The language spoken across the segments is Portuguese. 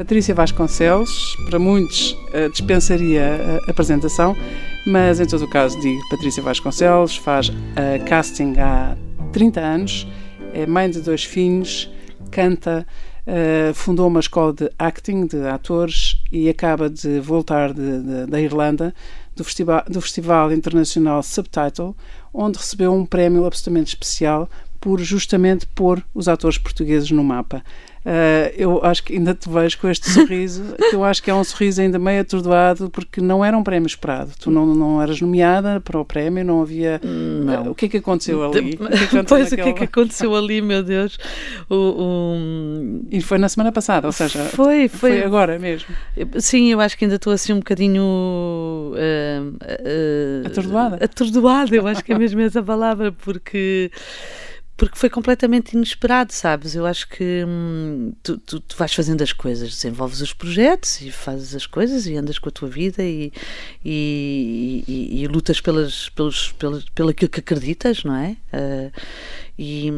Patrícia Vasconcelos, para muitos uh, dispensaria a apresentação, mas em todo o caso digo Patrícia Vasconcelos, faz uh, casting há 30 anos, é mãe de dois filhos, canta, uh, fundou uma escola de acting, de atores, e acaba de voltar de, de, da Irlanda, do Festival, do Festival Internacional Subtitle, onde recebeu um prémio absolutamente especial por justamente pôr os atores portugueses no mapa. Uh, eu acho que ainda te vejo com este sorriso, que eu acho que é um sorriso ainda meio atordoado, porque não era um prémio esperado. Tu não, não eras nomeada para o prémio, não havia. Não. Uh, o que é que aconteceu ali? O que é que pois, naquela... o que é que aconteceu ali, meu Deus? O, o... E foi na semana passada, ou seja, foi, foi, foi agora mesmo. Sim, eu acho que ainda estou assim um bocadinho. Uh, atordoada? Atordoada, eu acho que é mesmo essa palavra, porque porque foi completamente inesperado, sabes? Eu acho que hum, tu, tu, tu, vais fazendo as coisas, desenvolves os projetos e fazes as coisas e andas com a tua vida e, e, e, e lutas pelas, pelos, pelas, pelo aquilo que acreditas, não é? Uh, e,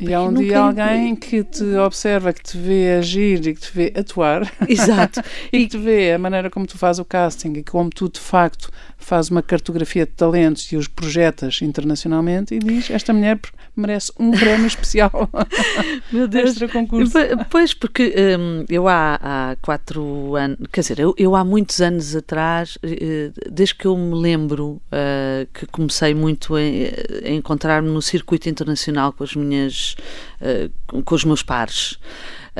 e há um dia alguém que te observa, que te vê agir e que te vê atuar. Exato. e que te vê a maneira como tu fazes o casting e como tu, de facto, fazes uma cartografia de talentos e os projetas internacionalmente e diz: Esta mulher merece um prémio especial. Meu Deus. Extra concurso. Pois, porque um, eu há, há quatro anos, quer dizer, eu, eu há muitos anos atrás, eh, desde que eu me lembro uh, que comecei muito a, a encontrar-me no circuito internacional internacional com as minhas uh, com os meus pares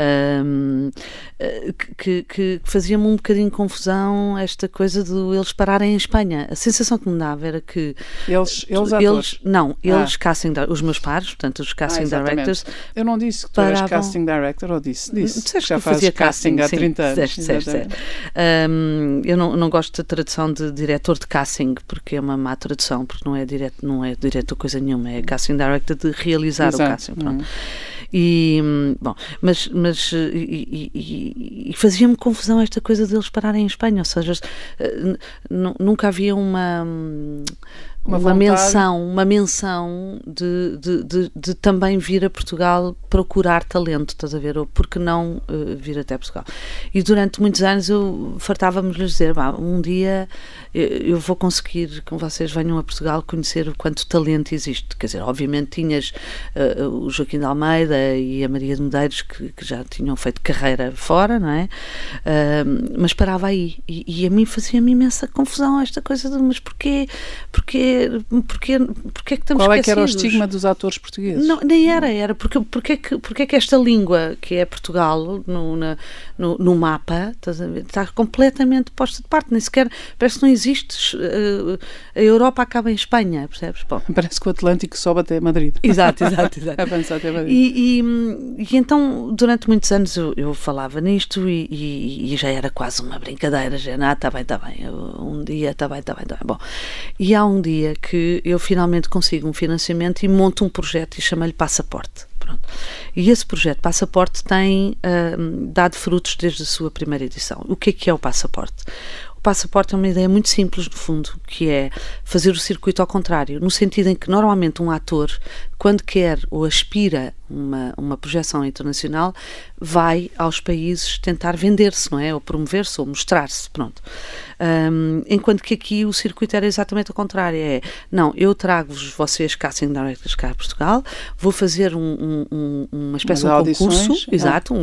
um, eh, que, que fazia-me um bocadinho confusão esta coisa de eles pararem em Espanha. A sensação que me dava era que eles, eles, eles não, eles ah. casting, os meus pares, portanto, os casting ah, directors. Eu não disse que tu paravam... eras casting director, ou disse? Disse. Disseste já fazes casting, casting há 30 anos. Disseste, disseste, um, eu não, não gosto da tradução de diretor de casting, porque é uma má tradução, porque não é direto, não é diretor coisa nenhuma, é casting director de realizar Exato. o casting. Pronto. Uhum. E, bom, mas, mas e, e, e fazia-me confusão esta coisa deles pararem em Espanha, ou seja, eh, nunca havia uma uma, uma menção, uma menção de, de, de, de, também vir a Portugal procurar talento, estás a ver? Ou porque não uh, vir até Portugal. E durante muitos anos eu fartávamos lhes dizer, um dia eu vou conseguir que vocês venham a Portugal conhecer o quanto talento existe. Quer dizer, obviamente tinhas uh, o Joaquim de Almeida e a Maria de Medeiros que, que já tinham feito carreira fora, não é? Uh, mas parava aí. E, e a mim fazia-me imensa confusão esta coisa de, mas porquê? Porquê é que estamos Qual é que era o estigma dos atores portugueses? Não, nem era, era porque, porque, é que, porque é que esta língua, que é Portugal, no, na, no, no, mapa, está completamente posta de parte, nem sequer, parece que não existe, uh, a Europa acaba em Espanha, percebes? Bom. Parece que o Atlântico sobe até Madrid. Exato, exato, exato. Avança até Madrid. E, e, e, então, durante muitos anos eu, eu falava nisto e, e, já era quase uma brincadeira, já, ah, está bem, está bem, um dia, está bem, está bem, está bem. Bom, e há um dia que eu finalmente consigo um financiamento e monto um projeto e chamo-lhe Passaporte. Pronto. E esse projeto Passaporte tem uh, dado frutos desde a sua primeira edição. O que é que é o Passaporte? O passaporte é uma ideia muito simples, no fundo, que é fazer o circuito ao contrário, no sentido em que normalmente um ator, quando quer ou aspira uma, uma projeção internacional, vai aos países tentar vender-se, não é? Ou promover-se ou mostrar-se, pronto. Um, enquanto que aqui o circuito era exatamente o contrário. É, não, eu trago-vos vocês casting directors cá a Portugal, vou fazer um, um, uma espécie de um concurso, é. exato,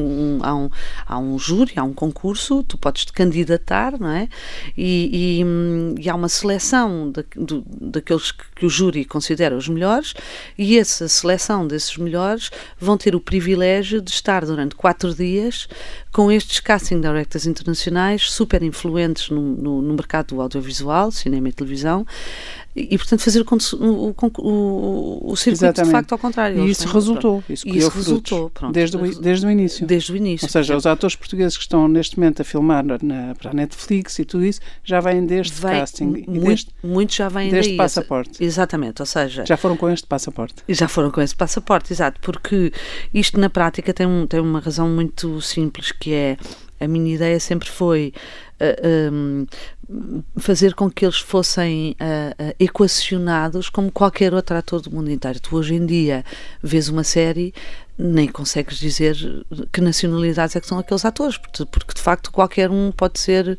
há, um, há um júri, há um concurso, tu podes te candidatar, não é? E, e, e há uma seleção de, de, daqueles que, que o júri considera os melhores, e essa seleção desses melhores vão ter o privilégio de estar durante quatro dias com estes casting directors internacionais super influentes no, no, no mercado do audiovisual, cinema e televisão, e, e portanto fazer o, o, o, circuito Exatamente. de facto ao contrário. E isso resultou, isso, isso resultou pronto, desde, o, desde o início. Desde o início. Ou seja, os atores portugueses que estão neste momento a filmar na, para a Netflix e tudo isso já vêm deste Vem, casting. Muito, muitos já vêm deste daí. passaporte. Exatamente, ou seja... Já foram com este passaporte. Já foram com este passaporte, exato, porque isto na prática tem, um, tem uma razão muito simples que é a minha ideia sempre foi fazer com que eles fossem uh, uh, equacionados como qualquer outro ator do mundo inteiro. Tu hoje em dia vês uma série nem consegues dizer que nacionalidades é que são aqueles atores, porque, porque de facto qualquer um pode ser,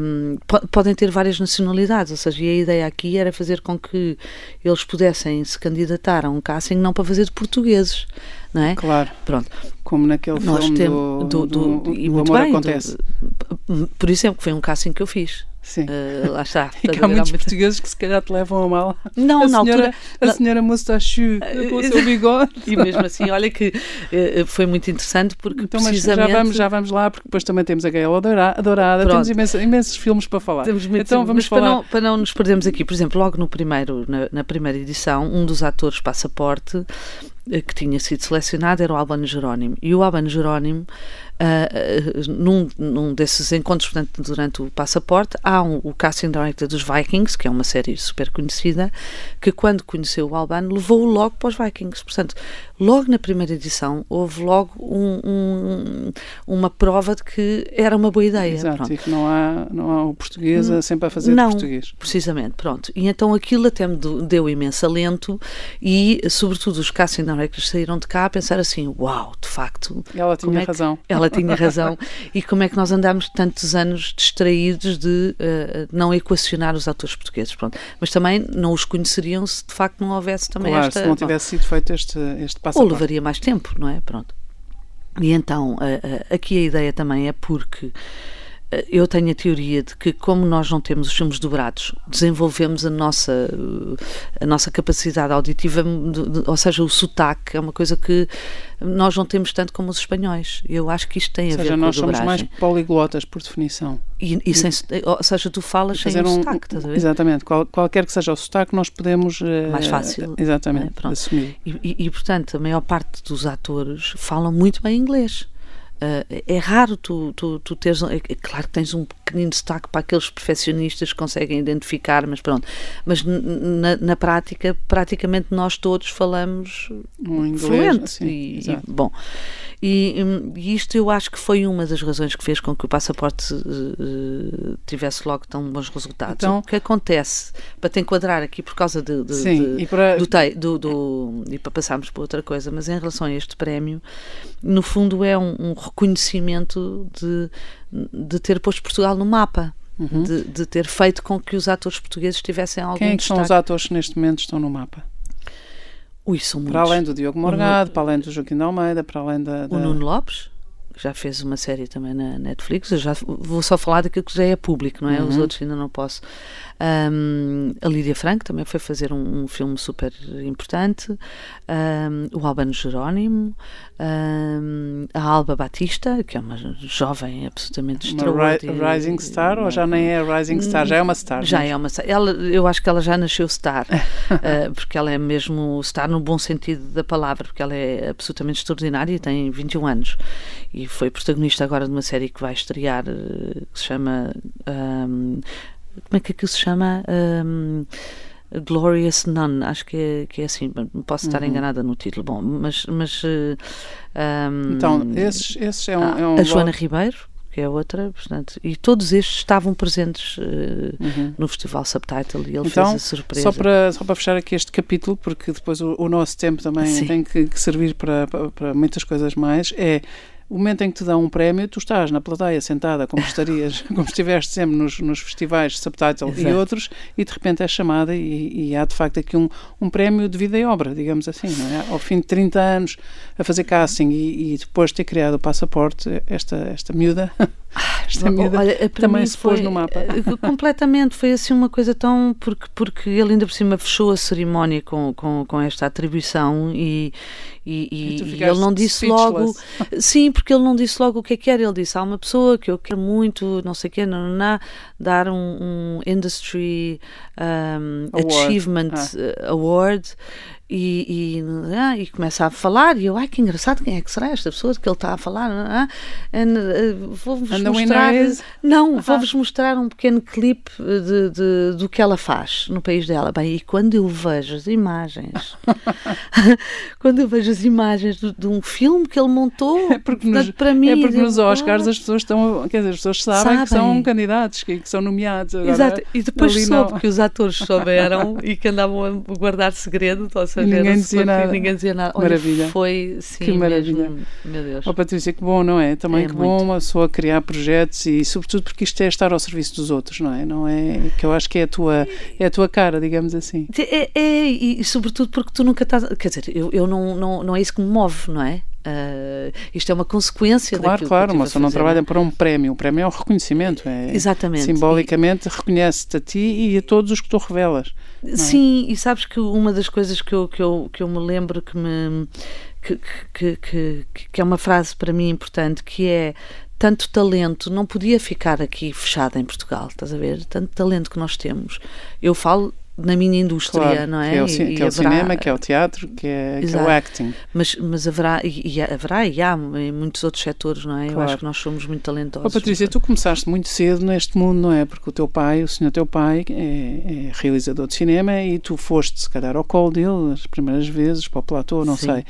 um, podem ter várias nacionalidades, ou seja, e a ideia aqui era fazer com que eles pudessem se candidatar a um casting não para fazer de portugueses, não é? Claro. Pronto. Como naquele Nós filme temos, do, do, do, do, Amor bem, Acontece. Por exemplo, foi um casting que eu fiz. Sim. Uh, lá está. E que há muitos portugueses que se calhar te levam a mal. Não, a na senhora, altura. A senhora Mustachu com o seu bigode. E mesmo assim, olha que uh, foi muito interessante porque então, precisamente... já, vamos, já vamos lá, porque depois também temos a Gaela Adorada, temos imensos, imensos filmes para falar. Temos então vamos falar... Para não, para não nos perdermos aqui, por exemplo, logo no primeiro, na, na primeira edição, um dos atores passaporte que tinha sido selecionado era o Albano Jerónimo. E o Albano Jerónimo uh, num, num, desses encontros, portanto, durante o passaporte, há um, o casting director dos Vikings, que é uma série super conhecida, que quando conheceu o Albano levou-o logo para os Vikings. Portanto, logo na primeira edição houve logo um, um, uma prova de que era uma boa ideia. Exato, pronto. e que não há, não há o português hum, sempre a fazer não, português. precisamente, pronto. E então aquilo até me deu imenso alento e, sobretudo, os casting directors saíram de cá a pensar assim, uau, de facto... Ela tinha é razão. Ela tinha razão. e como é que nós andamos tantos anos distraídos de uh, não equacionar os autores portugueses, pronto. Mas também não os conheceriam se de facto não houvesse também claro, esta... se não tivesse sido feito este, este passaporte. Ou levaria mais tempo, não é? Pronto. E então, aqui a ideia também é porque eu tenho a teoria de que, como nós não temos os filmes dobrados, desenvolvemos a nossa, a nossa capacidade auditiva, ou seja, o sotaque, é uma coisa que nós não temos tanto como os espanhóis. Eu acho que isto tem ou a seja, ver com a nós somos mais poliglotas, por definição. E, e sem, ou seja, tu falas sem um, sotaque, estás a ver? Exatamente. Qual, qualquer que seja o sotaque, nós podemos... Uh, mais fácil. Exatamente, é? assumir. E, e, e, portanto, a maior parte dos atores falam muito bem inglês. Uh, é raro tu, tu, tu teres. É, claro que tens um pequenino destaque para aqueles perfeccionistas que conseguem identificar, mas pronto. Mas na, na prática, praticamente nós todos falamos um inglês, fluente. Assim, e, e, bom, e, e, isto eu acho que foi uma das razões que fez com que o passaporte uh, tivesse logo tão bons resultados. Então, o que acontece, para te enquadrar aqui por causa de, de, sim, de, e para... do, do, do, e para passarmos para outra coisa, mas em relação a este prémio, no fundo é um, um reconhecimento de, de ter posto Portugal no mapa. Uhum. De, de, ter feito com que os atores portugueses tivessem algum Quem é que destaque. são os atores que neste momento estão no mapa? Ui, são para além do Diogo Morgado, para além do Joaquim de Almeida, para além da, da... O Nuno Lopes, que já fez uma série também na Netflix. Eu já vou só falar daquilo que já é público, não é? Uhum. Os outros ainda não posso. Um, a Lídia Franco também foi fazer um, um filme super importante. Um, o Albano Jerónimo. a Alba Batista, que é uma jovem absolutamente extraordinária. Uma rising star ou já nem é rising star? Já é uma star? Já é uma star. Ela, eu acho que ela já nasceu star, uh, porque ela é mesmo star no bom sentido da palavra, porque ela é absolutamente extraordinária e tem 21 anos. E foi protagonista agora de uma série que vai estrear, uh, que se chama. Um, como é que aquilo se chama? Um, Glorious Nun, acho que é, que é assim, posso estar uhum. enganada no título, bom, mas. mas um, então, esses, esses é um. É um a Joana Ribeiro, que é outra, portanto, e todos estes estavam presentes uh, uhum. no Festival Subtitle e ele então, fez a surpresa. Só para, só para fechar aqui este capítulo, porque depois o, o nosso tempo também Sim. tem que, que servir para, para, para muitas coisas mais, é o momento em que te dão um prémio, tu estás na plateia sentada como estarias, como estiveste sempre nos, nos festivais Subtitle Exato. e outros, e de repente é chamada e, e, há de facto aqui um, um prémio de vida e obra, digamos assim, é? Ao fim de 30 anos a fazer casting e, e depois de ter criado o passaporte, esta, esta miúda Esta miúda Olha, também se pôs no mapa. eh, Completamente, foi assim uma coisa tão. Porque, porque ele ainda por cima fechou a cerimónia com, com, com esta atribuição e, e, e- E ele não disse logo. speechless. Sim, porque ele não disse logo o que é que era. Ele disse: há uma pessoa que eu quero muito, não sei o quê, não, não, não, dar um, um Industry um, Award. Achievement Ah. eh, Award. E, e, ah, e começa a falar, e eu, ai que engraçado, quem é que será esta pessoa que ele está a falar? Ah, and, eh, Vou-vos And the mostrar. winner is- Não, vou-vos mostrar um pequeno clipe de, de- do que ela faz no país dela. Bem, e quando eu vejo as imagens, quando eu vejo as imagens de, de um filme que ele montou, É porque, nos, portanto, para mim, é porque nos Oscars ah, as pessoas estão, quer dizer, as pessoas sabem, que são Sabem. candidatos, que, que são nomeados. Agora, Exato, e depois soube não. que os atores souberam e que andavam a guardar segredo, ou seja, E ninguém dizia nada. ninguém dizia nada. Olha, Maravilha. Foi, sim, Que maravilha. mesmo, meu Deus. Oh, Patrícia, que bom, não é? Também É que muito. bom uma pessoa criar projetos e, sobretudo, porque isto é estar ao serviço dos outros, não é? Não é que eu acho que é a tua, é a tua cara, digamos assim. É, é, e, e sobretudo porque tu nunca estás. Quer dizer, eu, eu não, não, não é isso que me move, não é? Ah, isto é uma consequência Claro, daquilo claro, pessoa a não trabalha é? para um prémio. O prémio é um reconhecimento. É, Exatamente. Simbolicamente reconhece-te a ti e a todos os que tu revelas. E- sim, e sabes que uma das coisas que eu, que eu, que eu me lembro que me. Que, que, que, que é uma frase para mim importante, que é tanto talento não podia ficar aqui fechado em Portugal, estás a ver? Tanto talento que nós temos. Eu falo na minha indústria, Claro, não é? que é o, E- que é o haverá- cinema, que é o teatro, que é, que é o acting. Mas, mas haverá, e, e haverá e há em muitos outros setores, não é? Eu Claro. acho que nós somos muito talentosos. Oh, Patrícia, tu começaste muito cedo neste mundo, não é? Porque o teu pai, o senhor teu pai, é, é realizador de cinema e tu foste, se calhar, ao colo dele as primeiras vezes, para o platô, não Sim. sei.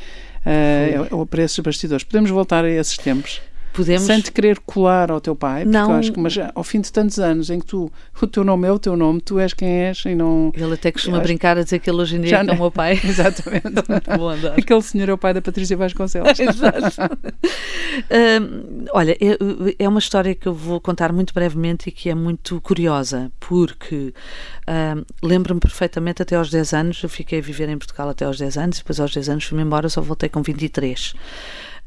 Uh, ou para esses bastidores. Podemos voltar a esses tempos? Podemos. Sem te querer colar ao teu pai, porque Não. acho que, mas ao fim de tantos anos em que tu, o teu nome é o teu nome, tu és quem és e não. Ele até costuma acho- brincar a dizer que ele hoje em dia Já é o meu pai. Exatamente. Bom andar. Aquele senhor é o pai da Patrícia Vasconcelos. Exato. Hum, olha, é, é uma história que eu vou contar muito brevemente e que é muito curiosa, porque hum, lembro-me perfeitamente até aos 10 anos, eu fiquei a viver em Portugal até aos 10 anos, e depois aos 10 anos fui-me embora, só voltei com 23.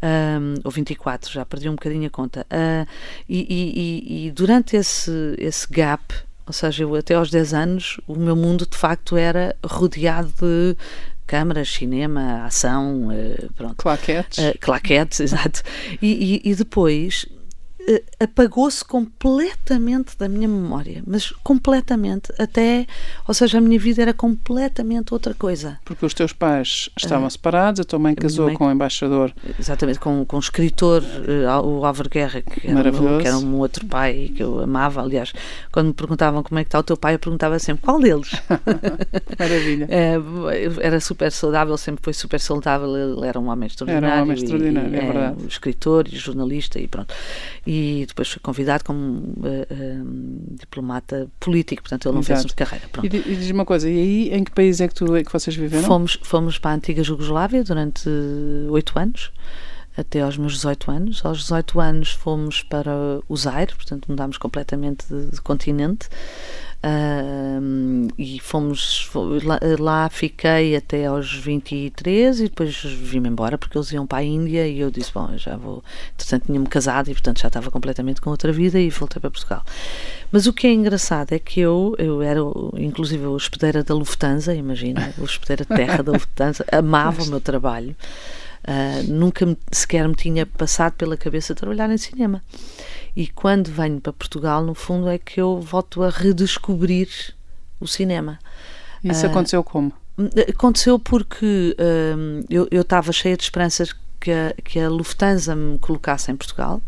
Hum, ou 24, já perdi um bocadinho a conta. Ah, e, e- e- durante esse, esse gap, ou seja, eu até aos 10 anos, o meu mundo de facto era rodeado de câmaras, cinema, ação, eh, pronto. Claquetes. Uh, claquetes, exato. E, e- e depois uh, apagou-se completamente da minha memória, mas completamente, até, ou seja, a minha vida era completamente outra coisa. Porque os teus pais estavam separados, a tua mãe casou mãe- com o embaixador Exatamente, com, com um escritor, uh, o Álvaro Guerra, que era, o meu- que era um outro pai que eu amava. Aliás, quando me perguntavam como é que está o teu pai, eu perguntava sempre qual deles. Maravilha. É, era super saudável, sempre foi super saudável. Ele era um homem extraordinário. homem extraordinário, e, é verdade. Escritor e jornalista e pronto. E depois foi convidado como eh, eh, diplomata político, portanto ele não fez Exato. carreira. Pronto. E, e diz-me uma coisa, e aí em que país é que, tu, é que vocês viveram? Fomos, fomos para a antiga Jugoslávia durante oito anos, até aos meus 18 anos. Aos 18 anos fomos para o Zaire, portanto mudámos completamente de, de continente. Ahm, e fomos fo- lá, lá fiquei até aos 23 e depois vim-me embora porque eles iam para a Índia e eu disse, bom, já vou. Portanto tinha-me casado e portanto já estava completamente com outra vida e voltei para Portugal. Mas o que é engraçado é que eu, eu era inclusive hospedeira da Lufthansa, imagina, hospedeira de terra da Lufthansa, amava o meu trabalho, ah, nunca me- sequer me tinha passado pela cabeça trabalhar em cinema. E quando venho para Portugal, no fundo, é que eu volto a redescobrir o cinema. Isso aconteceu como? Aconteceu porque eu eu estava cheia de esperanças que a, que a Lufthansa me colocasse em Portugal.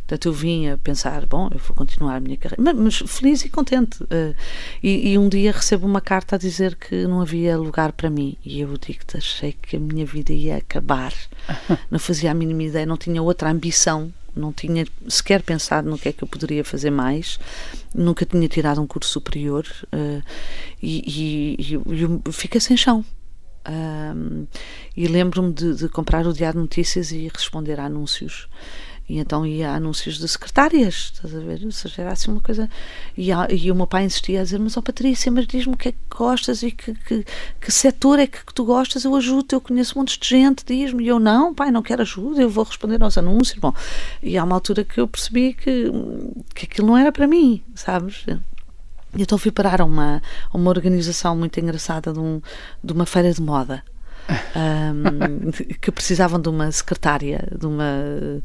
Portanto, eu vim a pensar, bom, eu vou continuar a minha carreira, mas, mas feliz e contente. Uh, e, e um dia recebo uma carta a dizer que não havia lugar para mim. E eu digo-te, achei que a minha vida ia acabar. não fazia a mínima ideia, não tinha outra ambição. Não tinha sequer pensado no que é que eu poderia fazer mais, nunca tinha tirado um curso superior uh, e, e, e fiquei sem chão. Um, e lembro-me de, de comprar o Diário de Notícias e responder a anúncios. E então ia a anúncios de secretárias, estás a ver? Ou seja, era assim uma coisa. E, e o meu pai insistia a dizer: Mas, ó oh, Patrícia, mas diz-me o que é que gostas e que, que, que setor é que, que tu gostas, eu ajudo, eu conheço montes de gente, diz-me. E eu: Não, pai, não quero ajuda, eu vou responder aos anúncios. Bom, e há uma altura que eu percebi que, que aquilo não era para mim, sabes? E então fui parar a uma, a uma organização muito engraçada de, um, de uma feira de moda. um, que precisavam de uma secretária, de uma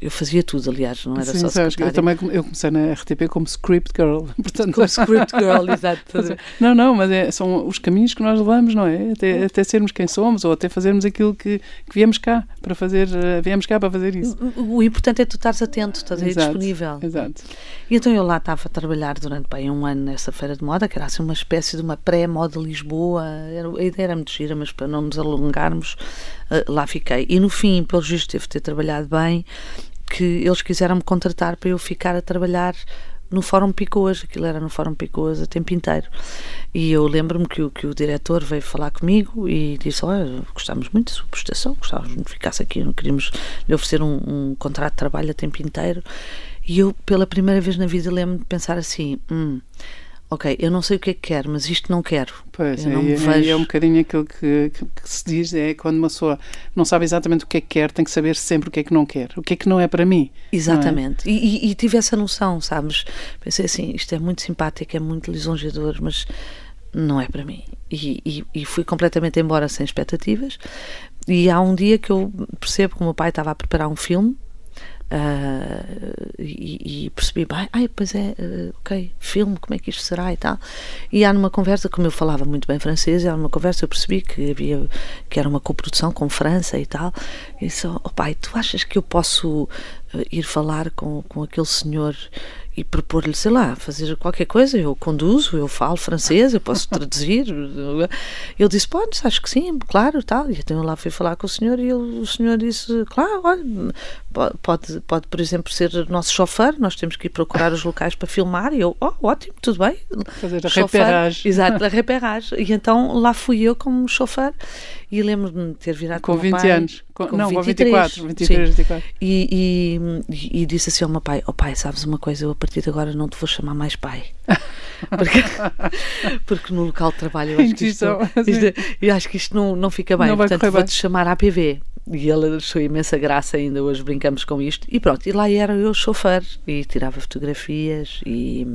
eu fazia tudo, aliás, não era Sim, só sabes, Eu também eu comecei na RTP como script girl. Portanto... Como script girl, exato. Não, não, mas é, são os caminhos que nós levamos, não é? Até, até sermos quem somos ou até fazermos aquilo que, que viemos cá para fazer, uh, viemos cá para fazer isso. O, o importante é tu estares atento, estás aí disponível. Exato. E então eu lá estava a trabalhar durante bem um ano nessa feira de moda, que era assim uma espécie de uma pré-moda Lisboa. Era, a ideia era muito gira, mas para não nos alongarmos, lá fiquei. E no fim, pelo justo, teve de ter trabalhado bem, que eles quiseram me contratar para eu ficar a trabalhar no Fórum Picoas, aquilo era no Fórum Picoas a tempo inteiro. E eu lembro-me que, que, o diretor veio falar comigo e disse: Olha, gostávamos muito da sua prestação, gostávamos de ficasse aqui, queríamos lhe oferecer um, um, contrato de trabalho a tempo inteiro. E eu, pela primeira vez na vida, lembro-me de pensar assim: hum, ok, eu não sei o que é que quero, mas isto não quero. Pois, eu é, não é, vejo... é um bocadinho aquilo que, que, que, se diz, é quando uma pessoa não sabe exatamente o que é que quer, tem que saber sempre o que é que não quer, o que é que não é para mim. Exatamente, é? e, e, e, tive essa noção, sabes? Pensei assim, isto é muito simpático, é muito lisonjeador, mas não é para mim. E, e fui completamente embora sem expectativas. E há um dia que eu percebo que o meu pai estava a preparar um filme Uh, e, e, percebi, bem, pois é, uh, ok, filme, como é que isto será e tal. E há numa conversa, como eu falava muito bem francês, há numa conversa eu percebi que havia, que era uma coprodução com França e tal. E disse, oh pai, tu achas que eu posso uh, ir falar com, com aquele senhor e propor-lhe, sei lá, fazer qualquer coisa. Eu conduzo, eu falo francês, eu posso traduzir. Ele disse: Podes, acho que sim, claro, tal. E então eu lá fui falar com o senhor e ele, o senhor disse: Claro, olha, pode, pode, por exemplo, ser nosso chofer, nós temos que ir procurar os locais para filmar. E eu: Oh, ótimo, tudo bem. Fazer a reperagem. Exato, a reperagem. E então lá fui eu como chofer e lembro-me de ter virado com 20 pai, anos, com, com não, 23, com 24, 23, 24. E, e, e, disse assim ao meu pai: Ó oh, pai, sabes uma coisa, eu a partir de agora não te vou chamar mais pai. Porque, porque no local de trabalho eu acho que isto, isto, eu acho que isto não, não fica bem, não portanto vou-te chamar APV. E ele achou imensa graça, ainda hoje brincamos com isto. E pronto, e lá era eu chofer e tirava fotografias e,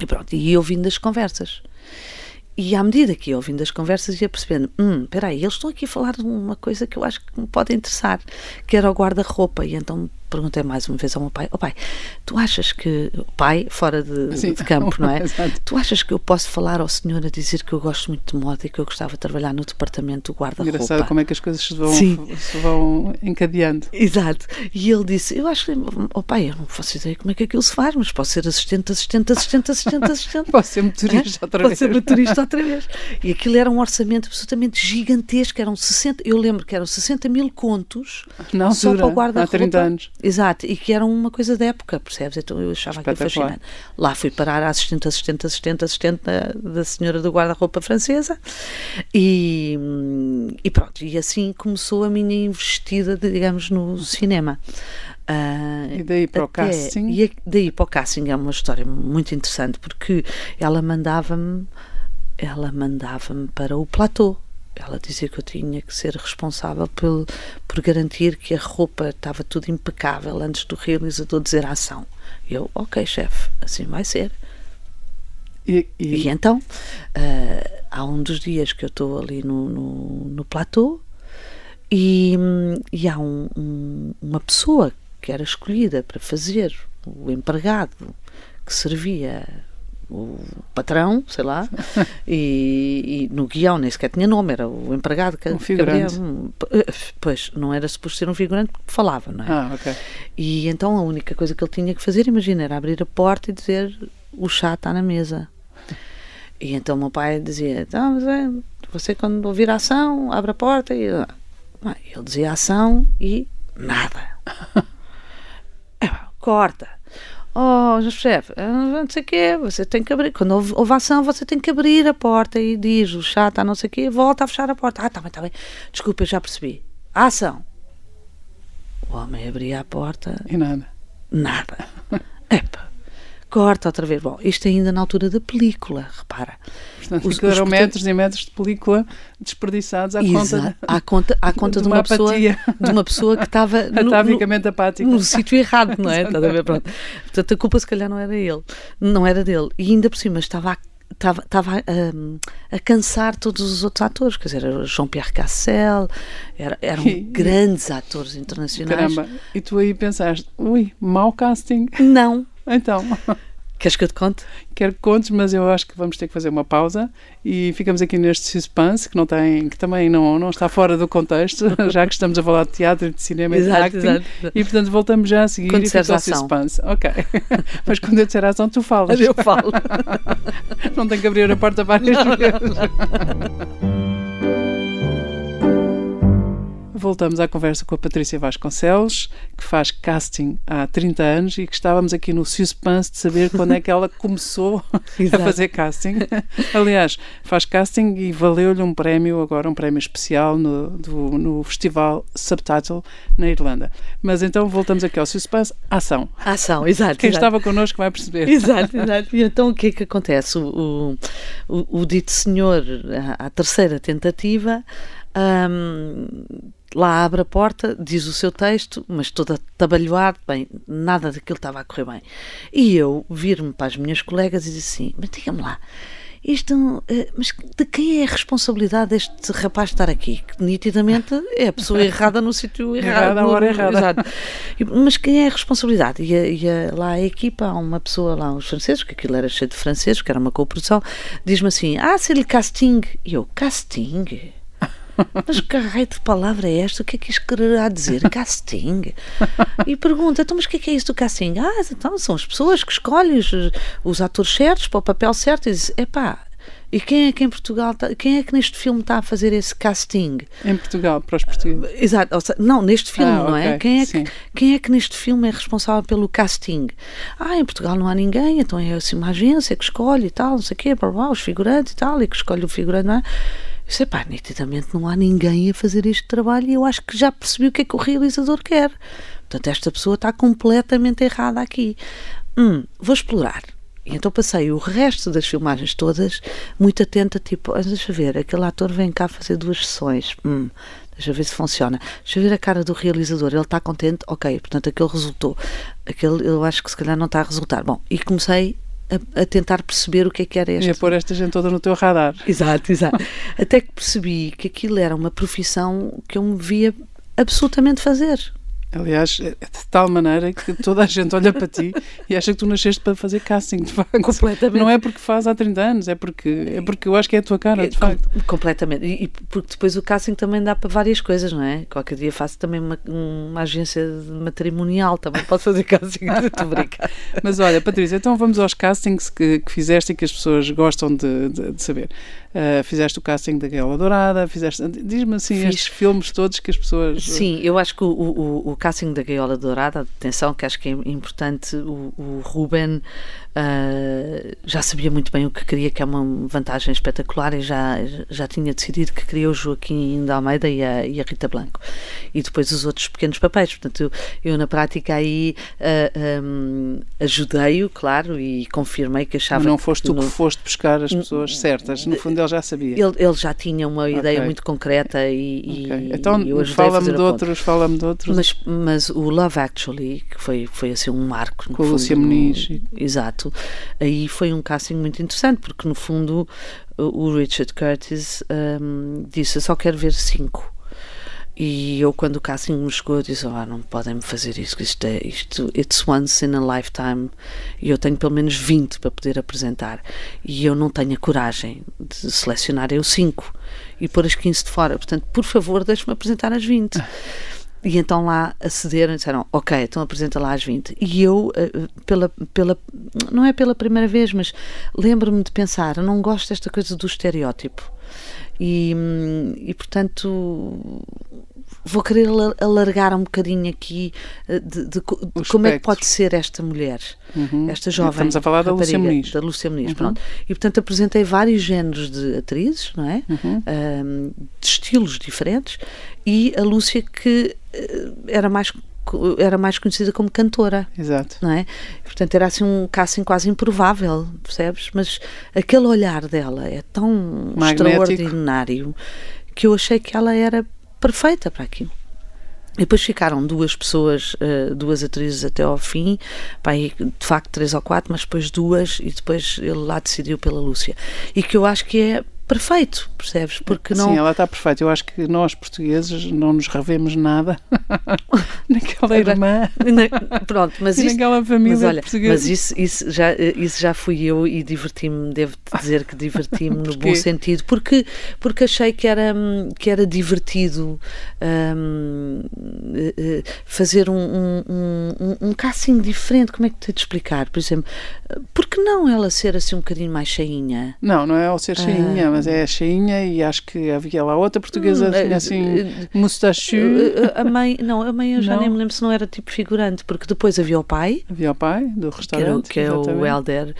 e pronto, e ouvindo as conversas. E à medida que ia ouvindo as conversas ia percebendo, hum, espera aí, eles estão aqui a falar de uma coisa que eu acho que me pode interessar, que era o guarda-roupa. E então perguntei mais uma vez ao meu pai: Ó oh, pai, tu achas que. Pai, fora de, Sim, de campo, não é? Exato. Tu achas que eu posso falar ao senhor a dizer que eu gosto muito de moda e que eu gostava de trabalhar no departamento do guarda-roupa? Engraçado como é que as coisas se vão, se vão encadeando. Exato. E ele disse: Eu acho que. Oh pai, eu não faço ideia como é que aquilo se faz, mas posso ser assistente, assistente, assistente, assistente, assistente. posso ser motorista outra vez. Posso ser motorista outra vez. E aquilo era um orçamento absolutamente gigantesco, eram 60, eu lembro que eram 60 mil contos não, só para o guarda-roupa. Há 30 anos. Exato, e que era uma coisa da época, percebes? Então eu achava aquilo fascinante. Lá fui parar a assistente, assistente, assistente, assistente da, da senhora do guarda-roupa francesa e, e pronto, e assim começou a minha investida, digamos, no cinema. Uh, e daí para o casting? E daí para o casting é uma história muito interessante porque ela mandava-me ela mandava-me para o platô ela dizia que eu tinha que ser responsável por, por garantir que a roupa estava tudo impecável antes do realizador dizer a ação. Eu, ok, chefe, assim vai ser. E, e... e então, uh, há um dos dias que eu estou ali no, no, no platô e, e há um, um, uma pessoa que era escolhida para fazer o empregado que servia o patrão, sei lá, e, e, no guião nem sequer tinha nome, era o empregado que, um figurante. Que pois, não era suposto ser um figurante porque falava, não é? Ah, ok. E então a única coisa que ele tinha que fazer, imagina, era abrir a porta e dizer o chá está na mesa. E então o meu pai dizia, então, mas é, você quando ouvir a ação, abre a porta e... Ah, ele dizia ação e nada. é, corta oh, chefe, não sei o quê, você tem que abrir, quando houve ovação, você tem que abrir a porta e diz, o chá está não sei o quê, volta a fechar a porta. Ah, está bem, está bem, desculpa, eu já percebi. A ação. O homem abria a porta. E nada. Nada. Epa. Corta outra vez. Bom, isto ainda na altura da película, repara. Portanto, os, eram os, metros e metros de película desperdiçados à conta, à conta, à conta de, uma, uma pessoa, de uma pessoa que estava atavicamente apática no sítio errado, não é? Estás a ver? Pronto. Portanto, a culpa se calhar não era ele, não era dele. E ainda por cima estava a estava, estava a, a, cansar todos os outros atores, quer dizer, Jean-Pierre Cassel, era, eram e, grandes atores internacionais. Caramba, e tu aí pensaste, ui, mau casting. Não. Então. Queres que eu te conte? Quero que contes, mas eu acho que vamos ter que fazer uma pausa e ficamos aqui neste suspense que não tem, que também não, não está fora do contexto, já que estamos a falar de teatro, de cinema e de acting. Exato. E portanto voltamos já a seguir quando e fica o suspense. Ok. mas quando eu disser ação, tu falas. Eu falo. não tenho que abrir a porta várias vezes. Voltamos à conversa com a Patrícia Vasconcelos, que faz casting há 30 anos e que estávamos aqui no suspense de saber quando é que ela começou a fazer casting. Aliás, faz casting e valeu-lhe um prémio, agora um prémio especial no, do, no Festival Subtitle na Irlanda. Mas então voltamos aqui ao suspense, ação. Ação, exato. Quem exato. estava connosco vai perceber. Exato, exato. E então o que é que acontece? O, o, o dito senhor, à terceira tentativa, um, lá abre a porta, diz o seu texto, mas toda atabalhoado, bem, nada daquilo estava a correr bem. E eu vir-me para as minhas colegas e disse assim: Mas diga-me lá, isto, mas de quem é a responsabilidade deste rapaz estar aqui? Que nitidamente é a pessoa errada no sítio errado. Errada, a hora errada. Exato. Mas quem é a responsabilidade? E, a, e a, lá a equipa, há uma pessoa lá, os franceses, que aquilo era cheio de franceses, que era uma coprodução, diz-me assim: Ah, se casting. E eu, casting? Mas que raio de palavra é esta? O que é que isto quererá dizer? Casting. E pergunta, então, mas o que é, que é isto do casting? Ah, então são as pessoas que escolhem os, os atores certos para o papel certo e diz, epá, e quem é que em Portugal, tá, quem é que neste filme está a fazer esse casting? Em Portugal, para os portugueses. Exato, seja, não, neste filme, ah, não okay, é? Quem é, sim. que, quem é que neste filme é responsável pelo casting? Ah, em Portugal não há ninguém, então é assim uma agência que escolhe e tal, não sei o quê, blá, blá, os figurantes e tal, e que escolhe o figurante, não é? Eu sei, pá, nitidamente não há ninguém a fazer este trabalho e eu acho que já percebi o que é que o realizador quer. Portanto, esta pessoa está completamente errada aqui. Hum, vou explorar. E então passei o resto das filmagens todas muito atenta, tipo, ah, deixa ver, aquele ator vem cá fazer duas sessões. Hum, deixa ver se funciona. Deixa ver a cara do realizador, ele está contente, ok, portanto aquele resultou. Aquele eu acho que se calhar não está a resultar. Bom, e comecei a, a, tentar perceber o que é que era. E a pôr esta gente toda no teu radar. Exato, exato. Até que percebi que aquilo era uma profissão que eu me via absolutamente fazer. Aliás, é de tal maneira que toda a gente olha para ti e acha que tu nasceste para fazer casting, de facto. Completamente. Não é porque faz há 30 anos, é porque, é porque eu acho que é a tua cara, de facto. Completamente. E, porque depois o casting também dá para várias coisas, não é? Qualquer dia faço também uma, uma agência matrimonial, também posso fazer casting, estou brincar. Mas olha, Patrícia, então vamos aos castings que, que fizeste e que as pessoas gostam de, de, de saber. Uh, fizeste o casting da Gaiola Dourada, fizeste. Diz-me assim, Fiz. estes filmes todos que as pessoas. Sim, eu acho que o, o, o casting da Gaiola Dourada, atenção, que acho que é importante, o, o Ruben uh, já sabia muito bem o que queria, que é uma vantagem espetacular, e já, já tinha decidido que queria o Joaquim da Almeida e a, e a Rita Blanco. E depois os outros pequenos papéis. Portanto, eu, eu na prática aí uh, ah, um, ajudei-o, claro, e confirmei que achava. Mas não foste que tu no... que foste buscar as pessoas certas, no fundo ele já sabia. Ele, ele já tinha uma ideia Ok. muito concreta e, Ok. e Então fala-me de outros, fala-me de outros. Mas, mas o Love Actually, que foi, foi assim um marco. Com a Lúcia Muniz. Exato. Aí foi um casting muito interessante, porque no fundo o Richard Curtis hum, disse: Eu só quero ver cinco. E eu, quando o casting me chegou, disse: oh, não podem me fazer isso, isto é isto, it's once in a lifetime. E eu tenho pelo menos 20 para poder apresentar. E eu não tenho a coragem de selecionar eu cinco e pôr as 15 de fora. Portanto, por favor, deixe-me apresentar as 20. E então lá acederam e disseram, ok, então apresenta lá às 20. E eu, eh, pela, pela, não é pela primeira vez, mas lembro-me de pensar, eu não gosto desta coisa do estereótipo. E, hum, e portanto vou querer ala- alargar um bocadinho aqui eh, de, de de como é que espectro. pode ser esta mulher, Uhum. esta jovem. Estamos a falar da Lúcia Muniz. Da Lúcia Muniz, Uhum. pronto. E portanto apresentei vários géneros de atrizes, não é? Uhum. De estilos diferentes, e a Lúcia que eh, era mais era mais conhecida como cantora. Exato. Não é? Portanto, era assim um casting quase improvável, percebes? Mas aquele olhar dela é tão Magnético. extraordinário que eu achei que ela era perfeita para aquilo. E depois ficaram duas pessoas, uh, duas atrizes até ao fim, de facto três ou quatro, mas depois duas, e depois ele lá decidiu pela Lúcia. E que eu acho que é perfeito, percebes? Porque não... Sim, ela está perfeita. Eu acho que nós, portugueses, não nos revemos nada naquela irmã. Pronto, mas e isso, naquela família mas olha, portuguesa. Mas isso, isso, já, isso já fui eu e diverti-me, devo-te dizer que diverti-me no bom sentido, porque, porque achei que era, que era divertido um, fazer um, um, um, um casting diferente. Como é que te de explicar? Por exemplo, porque não ela ser assim um bocadinho mais cheinha? Não, não é ao ser cheinha, Ah. Mas é cheinha e acho que havia lá outra portuguesa Hum, eh, assim, mustachu. A mãe, não, a mãe eu já Não. nem me lembro se não era tipo figurante, porque depois havia o pai, Havia o pai do que, era, o- restaurante. que é o exatamente.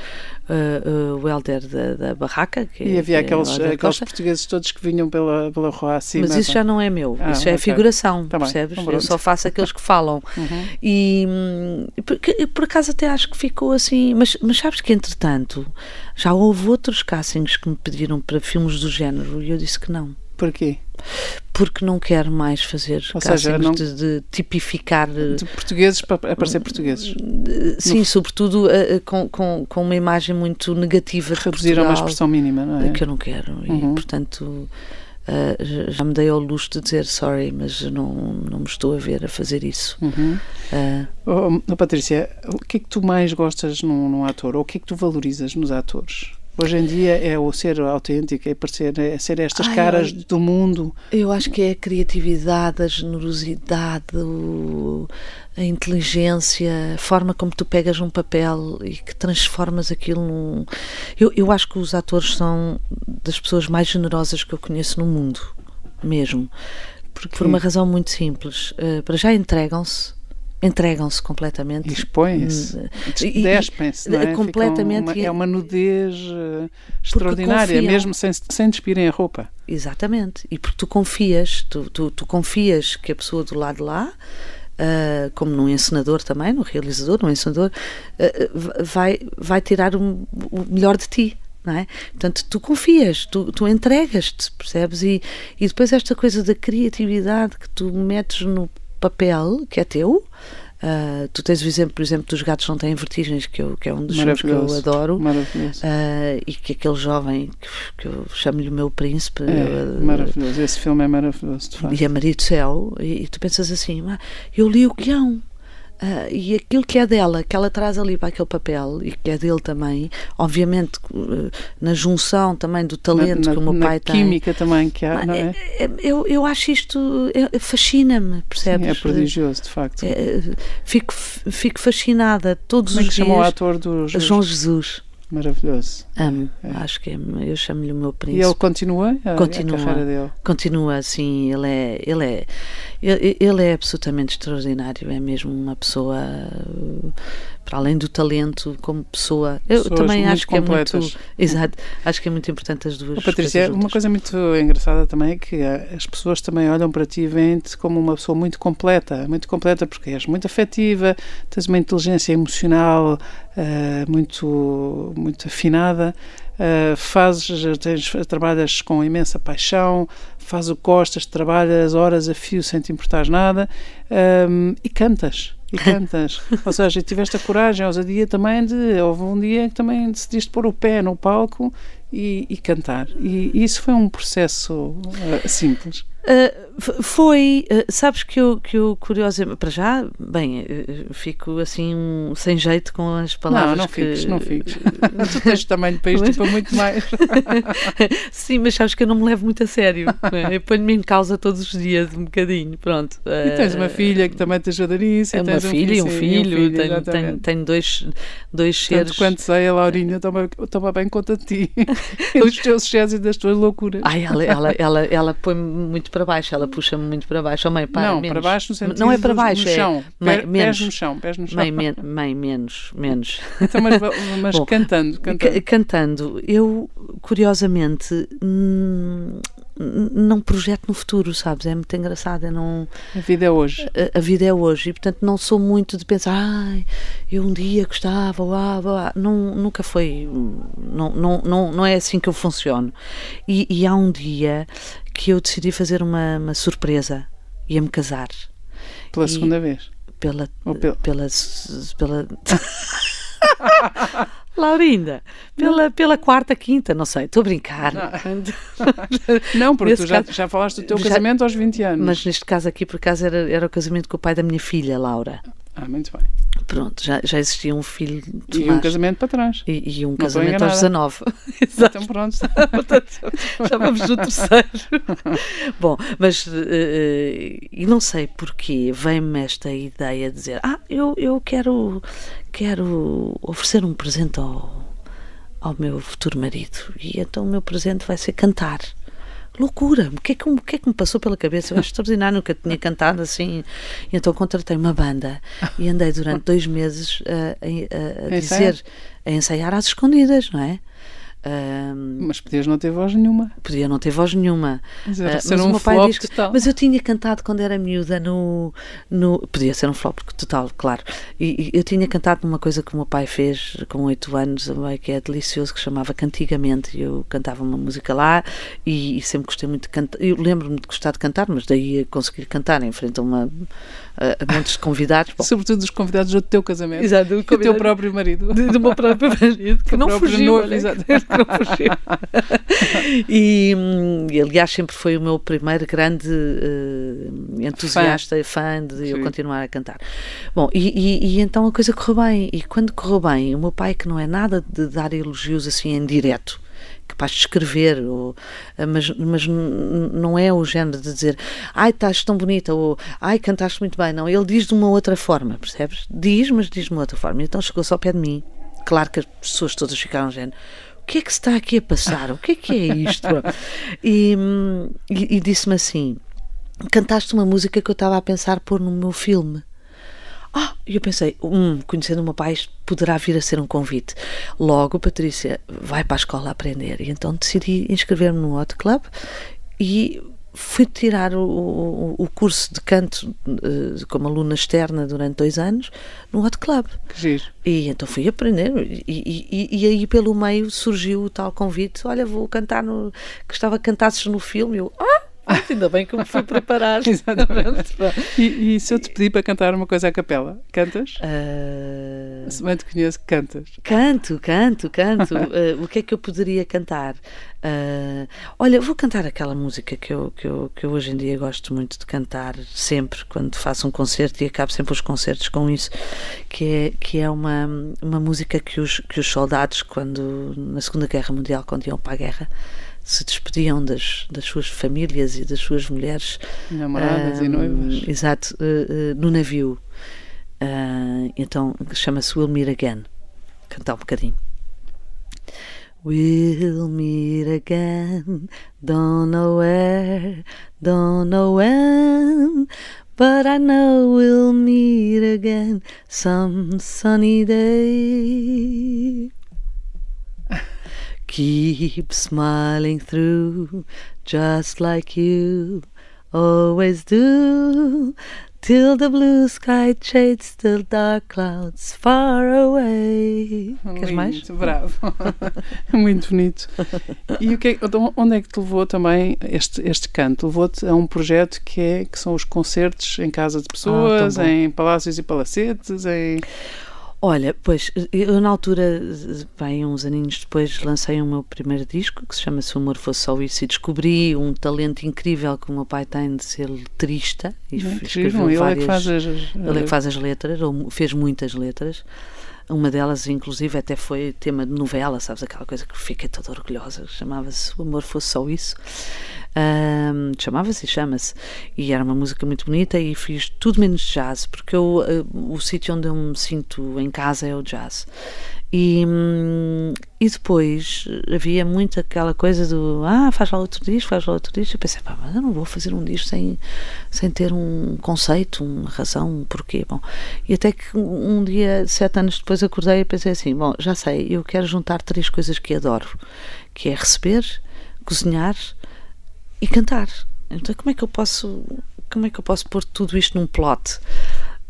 Uh, uh, o Helder da, da barraca. Que E é- havia é aqueles, aqueles portugueses todos que vinham pela, pela rua acima. Mas isso já não é meu, Ah, isso já é ok. figuração, Tá bem, percebes? então Eu só faço aqueles que falam. Uhum. E hum, porque, por acaso até acho que ficou assim, mas, mas sabes que entretanto já houve outros castings que me pediram para filmes do género e eu disse que não. Porquê? Porque não quero mais fazer Ou seja, não- de, de tipificar eh, De portugueses para aparecer portugueses. Sim, sobretudo eh, eh, com, com, com uma imagem muito negativa Reduzir a uma expressão mínima, não é? que eu não quero. Uhum. E, portanto, eh, já- me dei ao luxo de dizer sorry, mas não, não me estou a ver a fazer isso. Uhum. Eh, Oh, oh, Patrícia, o que é que tu mais gostas num, num ator? Ou o que é que tu valorizas nos atores? Hoje em dia é o ser autêntico, é parecer, é ser estas Ai, caras olha- do mundo. eu acho que é a criatividade, a generosidade, o- a inteligência, a forma como tu pegas um papel e que transformas aquilo num. Eu, eu acho que os atores são das pessoas mais generosas que eu conheço no mundo, mesmo. Porque Por uma razão muito simples. Eh, para já entregam-se, entregam-se completamente. expõem-se, despem-se, é? Completamente uma- é uma nudez eh, extraordinária, confiam. mesmo sem, sem despirem a roupa. Exatamente. E porque tu confias, tu, tu, tu confias que a pessoa do lado de lá, ah, como num encenador também, no realizador, no encenador, ah, vai, vai tirar o, o melhor de ti. Não é? Portanto, tu confias, tu, tu entregas-te, percebes? E, e depois esta coisa da criatividade que tu metes no papel, que é teu. ah, tu tens o exemplo, por exemplo, dos gatos não têm vertigens, que, eu, que é um dos filmes que eu adoro. Maravilhoso. Ah, e que aquele jovem que, que eu chamo-lhe o meu príncipe É, eu- maravilhoso. Esse filme é maravilhoso, de facto. e a Maria do Céu, e, e tu pensas assim, "Ah, eu li o guião. Ah, e aquilo que é dela, que ela traz ali para aquele papel e que é dele também, obviamente eh, na junção também do talento na, que o meu na pai tem. química também que há, não é? É- é- Eu, eu acho isto, é- fascina-me, Sim, percebes? é prodigioso, de facto. É, fico, fico fascinada todos Como é os que chama o dias. ator do João Jesus. Maravilhoso. Amo, acho que é, eu chamo-lhe o meu E príncipe. ele continua, a, Continua. a carreira dele? Continua assim, ele é, ele é, ele, ele é absolutamente extraordinário, é mesmo uma pessoa para além do talento como pessoa. Eu Pessoas também acho que é completas. muito, exato, acho que é muito importante as duas. Oh, Patrícia, coisas uma coisa muito engraçada também é que eh, as pessoas também olham para ti e veem-te como uma pessoa muito completa, muito completa porque és muito afetiva, tens uma inteligência emocional eh, muito, muito afinada, eh, fazes, tens, trabalhas com imensa paixão, fazes o que gostas, trabalhas horas a fio sem te importares nada ehm, e cantas. E cantas, ou seja, tiveste a coragem, a ousadia também de. Houve um dia que também decidiste pôr o pé no palco e, e cantar. E isso foi um processo eh, simples. Uh, f- foi, uh, sabes que eu, que eu curiosamente, para já, bem, uh, fico assim um- sem jeito com as palavras não, não que... fiques, não fiques. tu tens tamanho para isto e para muito mais. Sim, mas sabes que eu não me levo muito a sério. não é? Eu ponho-me em causa todos os dias, um bocadinho, pronto. E tens uma filha que também te ajuda nisso. É uma tens filha e um filho, tenho, tenho, tenho dois, dois seres. Tanto quanto sei, a Laurinha toma, toma bem conta de ti. dos teus excessos e das tuas loucuras. Ai, ela, ela, ela, ela põe-me muito para baixo, ela puxa-me muito para baixo. Oh, mãe, para, não, menos. para baixo no sentido Não é para baixo, no é. chão. Mãe, Pé- menos. Pés no chão, pés no chão. Mãe, men- mãe, menos, menos. Então, mas mas Bom, cantando, cantando. Ca- cantando. Eu, curiosamente, hum, não projeto no futuro, sabes? É muito engraçado. Eu não, a vida é hoje. A, a, vida é hoje e, portanto, não sou muito de pensar, ai, eu um dia gostava, uau, uau. Não, nunca foi. Não, não, não, não é assim que eu funciono. E, e há um dia que eu decidi fazer uma, uma surpresa, ia-me casar. Pela e, segunda vez? Pela. pela... pela, pela Laurinda, pela, pela quarta, quinta, não sei, estou a brincar. Não, não porque tu já, caso, já falaste do teu já, casamento aos 20 anos. Mas neste caso aqui, por acaso, era, era o casamento com o pai da minha filha, Laura. Ah, muito bem. Pronto, já, já existia um filho. Tomás, e um casamento para trás. E, e um não casamento aos 19. Exato. Então pronto. já vamos no terceiro. Bom, mas. Uh, e não sei porquê vem-me esta ideia de dizer: Ah, eu, eu quero, quero oferecer um presente ao, ao meu futuro marido. E então o meu presente vai ser cantar loucura, o que, é que, o que é que me passou pela cabeça? Eu acho extraordinário, nunca tinha cantado assim. E então contratei uma banda e andei durante dois meses a, a, a dizer, a ensaiar às escondidas, não é? Um, mas podias não ter voz nenhuma. Podia não ter voz nenhuma. Mas, uh, mas um o meu pai diz que, total. Mas eu tinha cantado quando era miúda no. no podia ser um flop total, claro. E, e, eu tinha cantado numa coisa que o meu pai fez com oito anos, que é delicioso, que chamava Cantigamente. Eu cantava uma música lá e, e sempre gostei muito de cantar. Eu lembro-me de gostar de cantar, mas daí a conseguir cantar em frente a uma a, muitos convidados. Bom. Sobretudo os convidados do teu casamento. Exato, do, do teu próprio marido. Do, do meu próprio marido, que não fugiu. Noivo, exato. Não fugiu. e, e, aliás, sempre foi o meu primeiro grande uh, entusiasta e fã. fã de Sim. eu continuar a cantar. Bom, e, e, e, então a coisa correu bem. E quando correu bem, o meu pai, que não é nada de dar elogios assim em direto, capaz de escrever, ou, eh, mas, mas não é o género de dizer ai, estás tão bonita, ou ai, cantaste muito bem. Não, ele diz de uma outra forma, percebes? Diz, mas diz de uma outra forma. Então chegou-se ao pé de mim. Claro que as pessoas todas ficaram género que é que se está aqui a passar? O que é que é isto? e, e, e disse-me assim: cantaste uma música que eu estava a pensar pôr no meu filme. Ah, eu pensei, hum, conhecendo o meu pai, poderá vir a ser um convite. Logo, Patrícia vai para a escola aprender. E então decidi inscrever-me no Hot Club e fui tirar o, o, o curso de canto uh, como aluna externa durante dois anos no Hot Club. Que giro. E então fui aprender e, e, e, aí pelo meio surgiu o tal convite, olha, vou cantar no... que estava cantasses no filme. Eu, ah! Ainda bem que me fui preparar. Exatamente. e, e, se eu te pedir para cantar uma coisa à capela, cantas? Uh... Se bem te conheço, cantas. Canto, canto, canto. uh, o que é que eu poderia cantar? Uh, olha, vou cantar aquela música que eu, que, eu, que eu hoje em dia gosto muito de cantar, sempre, quando faço um concerto, e acabo sempre os concertos com isso, que é, que é uma, uma música que os, que os soldados, quando na Segunda Guerra Mundial, quando iam para a guerra, se despediam das, das suas famílias e das suas mulheres. Namoradas uh, e noivas. Exato, uh, uh, no navio. então chama-se We'll Meet Again. Cantar um bocadinho. We'll meet again, don't know where, don't know when, but I know we'll meet again some sunny day. Keep smiling through, just like you always do, till the blue sky shades the dark clouds far away. Queres mais? Bravo. Muito bonito. E o que é, onde é que te levou também este, este canto? Levou-te a um projeto que, é, que são os concertos em casa de pessoas, ah, em palácios e palacetes, em... Olha, pois, eu na altura, bem, uns aninhos depois, lancei o meu primeiro disco, que se chama Se o Amor Fosse Só Isso, e descobri um talento incrível que o meu pai tem de ser letrista. E escreveu ele várias, é que faz as, ele é que faz as letras, ou fez muitas letras. Uma delas, inclusive, até foi tema de novela, sabes? Aquela coisa que fiquei toda orgulhosa, chamava-se O Amor Fosse Só Isso. Um, chamava-se e chama-se. E era uma música muito bonita e fiz tudo menos jazz, porque eu, uh, o sítio onde eu me sinto em casa é o jazz. E, hum, e depois havia muito aquela coisa do ah, faz lá outro disco, faz lá outro disco. Eu pensei, pá, mas eu não vou fazer um disco sem, sem ter um conceito, uma razão, um porquê. Bom, e até que um dia, sete anos depois, acordei e pensei assim: bom, já sei, eu quero juntar três coisas que adoro, que é receber, cozinhar e cantar. Então como é que eu posso como é que eu posso pôr tudo isto num plot?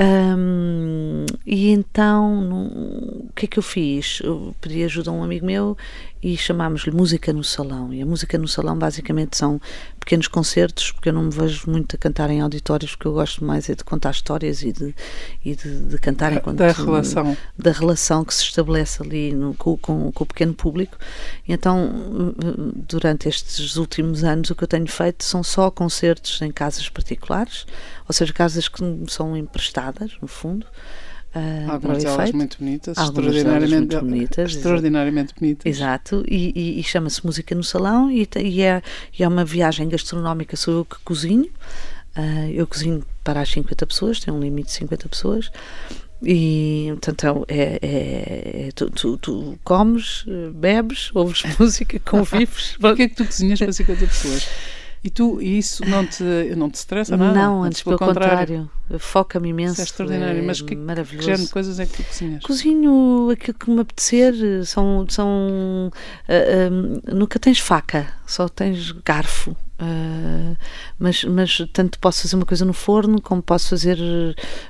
Um, e então, o que é que eu fiz? Eu pedi ajuda a um amigo meu e chamámos-lhe Música no Salão. E a música no salão basicamente são pequenos concertos, porque eu não me vejo muito a cantar em auditórios, porque eu gosto mais é de contar histórias e de, e de, de cantar enquanto, da relação da relação que se estabelece ali no, com, com, com, o pequeno público. E então, durante estes últimos anos, o que eu tenho feito são só concertos em casas particulares, ou seja, casas que são emprestadas, no fundo. Uh, Algumas delas muito bonitas, extraordinariamente, muito bonitas, extraordinariamente bonitas. Exato, e, e, e chama-se Música no Salão e, e, é, é uma viagem gastronómica, sou eu que cozinho. Uh, eu cozinho para as 50 pessoas, tem um limite de 50 pessoas. E portanto é, é, é tu, tu, tu, comes, bebes, ouves música, convives. o que é que tu cozinhas para 50 pessoas? E tu, e isso não te, não te estressa nada? Não, antes, pelo contrário. contrário Foca-me imenso. Isso é extraordinário. É Mas que, maravilhoso. que género de coisas é que tu cozinhas? Cozinho aquilo que me apetecer. São. são uh, uh, nunca tens faca, só tens garfo. Uh, mas, mas tanto posso fazer uma coisa no forno como posso fazer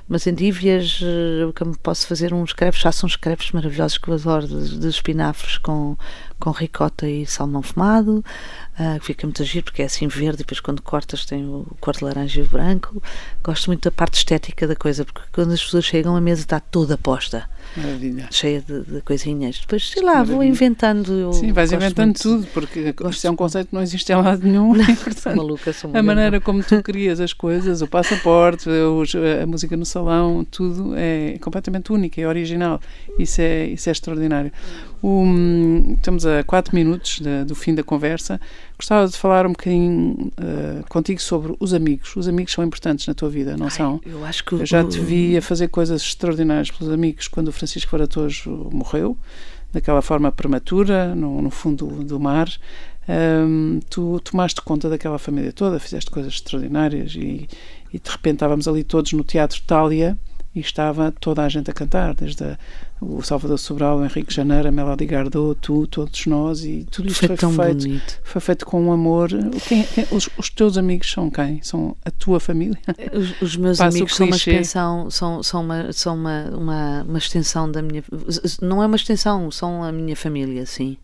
umas endívias, uh, como posso fazer uns crepes, já são uns crepes maravilhosos que eu adoro, de, de espinafres com, com ricota e salmão fumado, uh, que fica muito agir porque é assim verde e depois quando cortas tem o cor de laranja e o branco. Gosto muito da parte estética da coisa porque quando as pessoas chegam a mesa está toda posta. Maravilha. Cheia de, de, coisinhas. Depois, sei lá, Maravilha. vou inventando. Sim, vais inventando muito. tudo, porque isto é um conceito que não existe em lado nenhum. Não, portanto, maluca, sou a maneira como tu crias as coisas, o passaporte, os, a música no salão, tudo é completamente único, é original. Isso é, isso é extraordinário. Um, estamos a 4 minutos de, do fim da conversa. Gostava de falar um bocadinho uh, contigo sobre os amigos. Os amigos são importantes na tua vida, não Ai, são? Eu acho que. Eu já te vi a fazer coisas extraordinárias pelos amigos quando o Francisco Varatojo morreu, daquela forma prematura, no, no fundo do mar. Tu tomaste conta daquela família toda, fizeste coisas extraordinárias e, e de repente estávamos ali todos no Teatro Tália e estava toda a gente a cantar, desde a, o Salvador Sobral, o Henrique Janeiro, a Melody Gardot, tu, todos nós, e tudo isto foi, foi feito, bonito. foi feito com um amor. Quem, quem, os, os, teus amigos são quem? São a tua família? Os, os meus amigos são uma extensão, são, são, uma, são uma, uma, uma extensão da minha. Não é uma extensão, são a minha família, sim.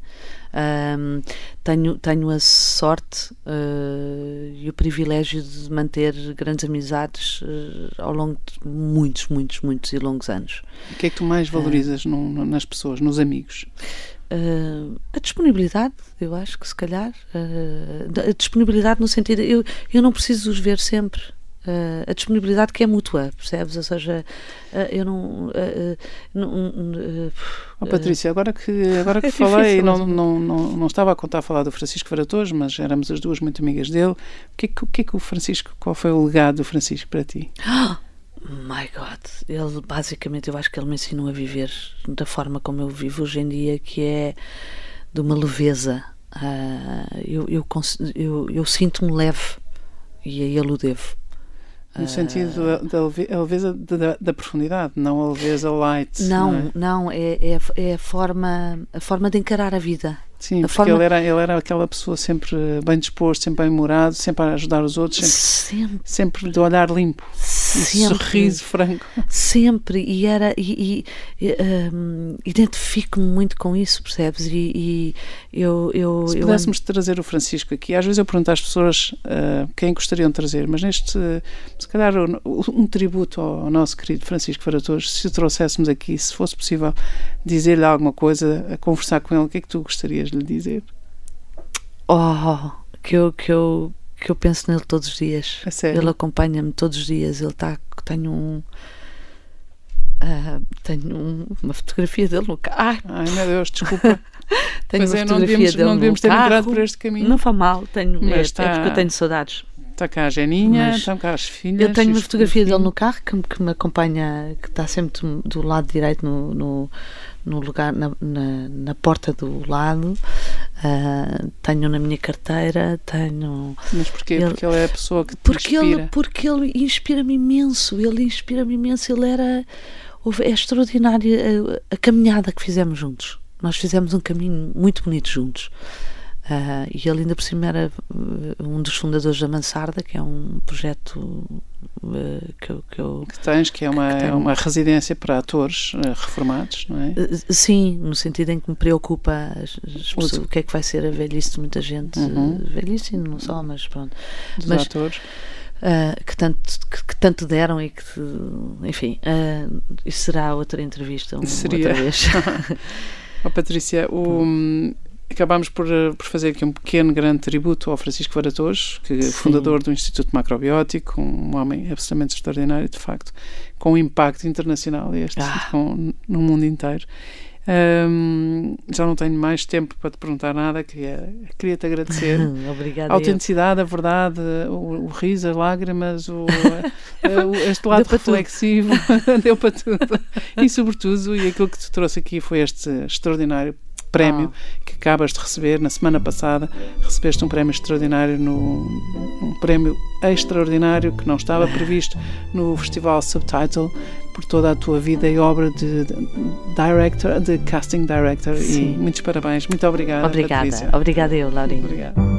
Um, tenho, tenho a sorte uh, e o privilégio de manter grandes amizades uh, ao longo de muitos, muitos, muitos e longos anos. O que é que tu mais valorizas uh, no, nas pessoas, nos amigos? a disponibilidade, eu acho que se calhar. a disponibilidade no sentido. Eu, eu não preciso os ver sempre. Uh, a disponibilidade que é mútua, percebes? Ou seja, uh, eu não. Uh, não oh, Patrícia, agora que, agora que é falei, não, não, não, não estava a contar a falar do Francisco Varatoso, mas éramos as duas muito amigas dele. O que, é o que é que o Francisco, qual foi o legado do Francisco para ti? My God, ele basicamente, eu acho que ele me ensinou a viver da forma como eu vivo hoje em dia, que é de uma leveza. eu, eu, eu, eu sinto-me leve e a ele o devo. No sentido da, leveza da, da, profundidade, não a leveza light. Não, não, é, não, é, é, é, a, forma, a forma de encarar a vida. Sim, a porque forma... ele, era, ele era aquela pessoa sempre bem disposto, sempre bem humorado, sempre a ajudar os outros, sempre, sempre. sempre de olhar limpo, sempre, sorriso franco. Sempre, e era. E, e um, identifico-me muito com isso, percebes? E, e eu, eu. Se pudéssemos eu... trazer o Francisco aqui, às vezes eu pergunto às pessoas uh, quem gostariam de trazer, mas neste, se calhar, um tributo ao nosso querido Francisco Varatoso, se o trouxéssemos aqui, se fosse possível dizer-lhe alguma coisa, a conversar com ele, o que é que tu gostarias? Queres lhe dizer? Oh, que eu, que eu, que eu penso nele todos os dias. A sério? Ele acompanha-me todos os dias. Ele está. Tenho um. Uh, tenho um, uma fotografia dele no carro. Ai, meu Deus, desculpa. tenho pois uma é, fotografia não devemos, dele não devemos ter entrado por este caminho. Não faz mal, tenho, Mas é, está... é porque eu tenho saudades. Está cá a Geninha, estão cá as filhas. Eu tenho uma fotografia dele no carro que, que, me acompanha, que está sempre do, do lado direito no, no, no lugar, na, na, na, porta do lado. Uh, tenho na minha carteira, tenho. Mas porquê? Ele, porque ele é a pessoa que te porque inspira. Ele, porque ele inspira-me imenso, ele inspira-me imenso. Ele era. É extraordinária a, a caminhada que fizemos juntos. Nós fizemos um caminho muito bonito juntos. Uh, e ele ainda por cima era um dos fundadores da Mansarda, que é um projeto uh, que, eu, que eu. Que tens, que é uma, que é uma residência para atores uh, reformados, não é? sim, no sentido em que me preocupa as, as pessoas, o que é que vai ser a velhice de muita gente. Uhum. velhice não só, mas pronto. Dos mas, atores. Uh, que, tanto, que, que, tanto deram e que, enfim, uh, isso será outra entrevista. Seria. Outra vez. oh, Patrícia, o, acabámos por, por fazer aqui um pequeno, grande tributo ao Francisco Varatojo, que é fundador do Instituto Macrobiótico, um homem absolutamente extraordinário, de facto, com um impacto internacional este, ah. com, no mundo inteiro. Um, já não tenho mais tempo para te perguntar nada, queria, queria te agradecer. Obrigada. A autenticidade, a verdade, o, o riso, as lágrimas, o, o este lado reflexivo, deu para tudo. E, sobretudo, e aquilo que te trouxe aqui foi este extraordinário prémio ah. que acabas de receber na semana passada. Recebeste um prémio extraordinário, no, um prémio extraordinário que não estava previsto no Festival Subtitle por toda a tua vida e obra de, director, de casting director. Sim. E muitos parabéns. Muito obrigada. Obrigada. Patrícia. Obrigada eu, Laurinho. Obrigada.